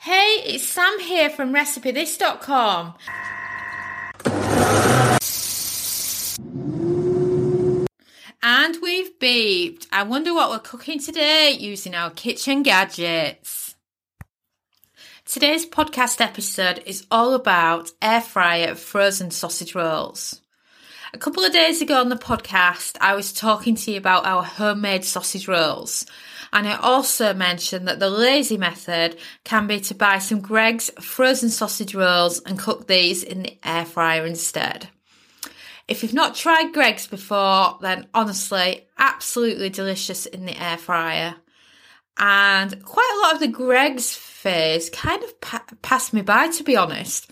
Hey, it's Sam here from RecipeThis.com. And we've beeped. I wonder what we're cooking today using our kitchen gadgets. Today's podcast episode is all about air fryer frozen sausage rolls. A couple of days ago on the podcast, I was talking to you about our homemade sausage rolls. And I also mentioned that the lazy method can be to buy some Greggs frozen sausage rolls and cook these in the air fryer instead. If you've not tried Greggs before, then honestly, absolutely delicious in the air fryer. And quite a lot of the Greggs phase kind of pa- passed me by, to be honest,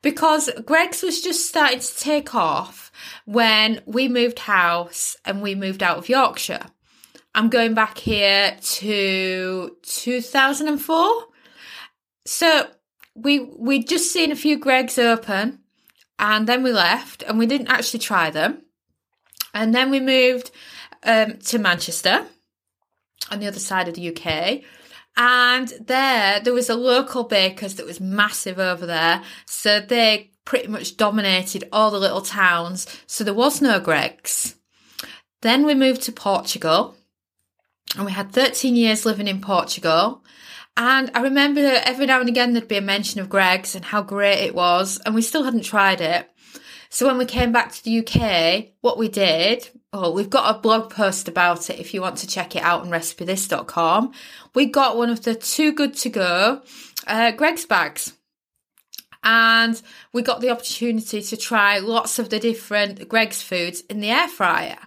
because Greggs was just starting to take off when we moved house and we moved out of Yorkshire. I'm going back here to 2004. So we we'd just seen a few Greggs open and then we left and we didn't actually try them. And then we moved um, to Manchester on the other side of the UK. And there, there was a local baker's that was massive over there. So they pretty much dominated all the little towns. So there was no Greggs. Then we moved to Portugal and we had 13 years living in Portugal. And I remember every now and again there'd be a mention of Greggs and how great it was, and we still hadn't tried it. So when we came back to the UK, what we did, oh, we've got a blog post about it if you want to check it out on recipethis.com. We got one of the too good to go uh, Greggs bags. And we got the opportunity to try lots of the different Greggs foods in the air fryer.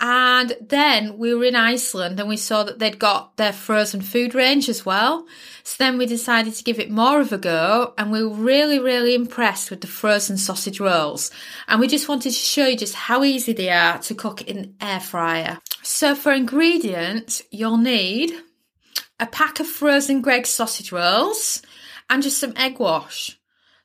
And then we were in Iceland and we saw that they'd got their frozen food range as well. So then we decided to give it more of a go and we were really, really impressed with the frozen sausage rolls. And we just wanted to show you just how easy they are to cook in air fryer. So for ingredients, you'll need a pack of frozen Greggs sausage rolls and just some egg wash.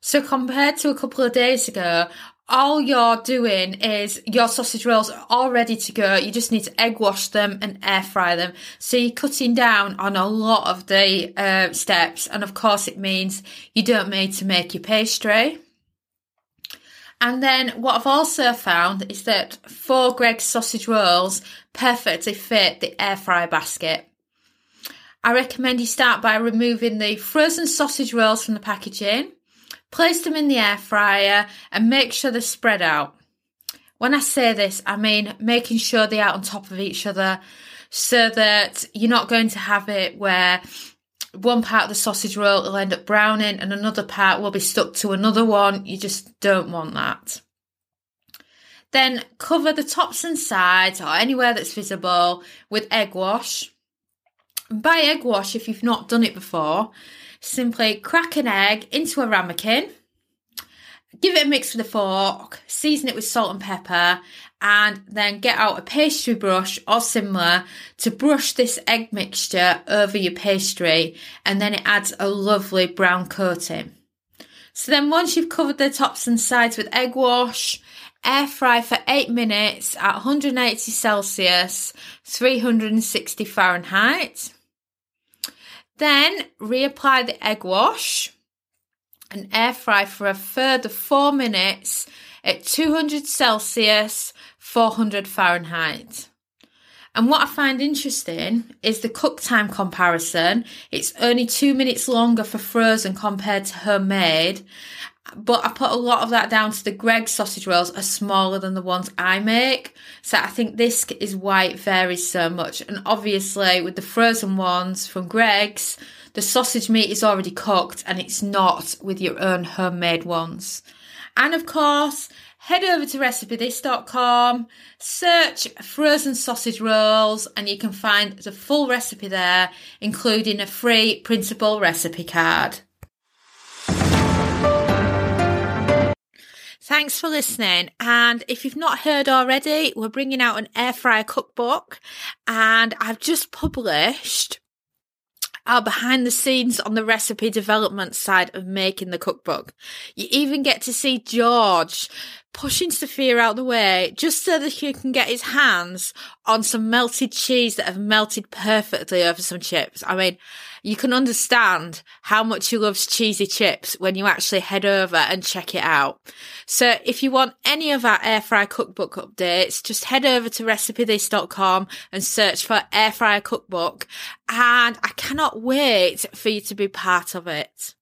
So compared to a couple of days ago, all you're doing is your sausage rolls are all ready to go. You just need to egg wash them and air fry them. So you're cutting down on a lot of the uh, steps. And of course, it means you don't need to make your pastry. And then what I've also found is that four Greggs sausage rolls perfectly fit the air fryer basket. I recommend you start by removing the frozen sausage rolls from the packaging Place them in the air fryer and make sure they're spread out. When I say this, I mean making sure they are on top of each other so that you're not going to have it where one part of the sausage roll will end up browning and another part will be stuck to another one. You just don't want that. Then cover the tops and sides or anywhere that's visible with egg wash. By egg wash, if you've not done it before, Simply crack an egg into a ramekin, give it a mix with a fork, season it with salt and pepper, and then get out a pastry brush or similar to brush this egg mixture over your pastry, and then it adds a lovely brown coating. So then once you've covered the tops and sides with egg wash, air fry for 8 minutes at 180 Celsius, 360 Fahrenheit. Then reapply the egg wash and air fry for a further four minutes at 200 Celsius, 400 Fahrenheit. And what I find interesting is the cook time comparison. It's only two minutes longer for frozen compared to homemade. But I put a lot of that down to the Greg sausage rolls are smaller than the ones I make. So I think this is why it varies so much. And obviously with the frozen ones from Greggs, the sausage meat is already cooked and it's not with your own homemade ones. And of course, head over to recipethis.com, search frozen sausage rolls, and you can find the full recipe there, including a free printable recipe card. Thanks for listening. And if you've not heard already, we're bringing out an air fryer cookbook and I've just published our behind the scenes on the recipe development side of making the cookbook. You even get to see George pushing Sophia out the way just so that he can get his hands on some melted cheese that have melted perfectly over some chips. I mean, you can understand how much he loves cheesy chips when you actually head over and check it out. So if you want any of our air fryer cookbook updates, just head over to recipethis.com and search for air fryer cookbook. And I cannot wait for you to be part of it.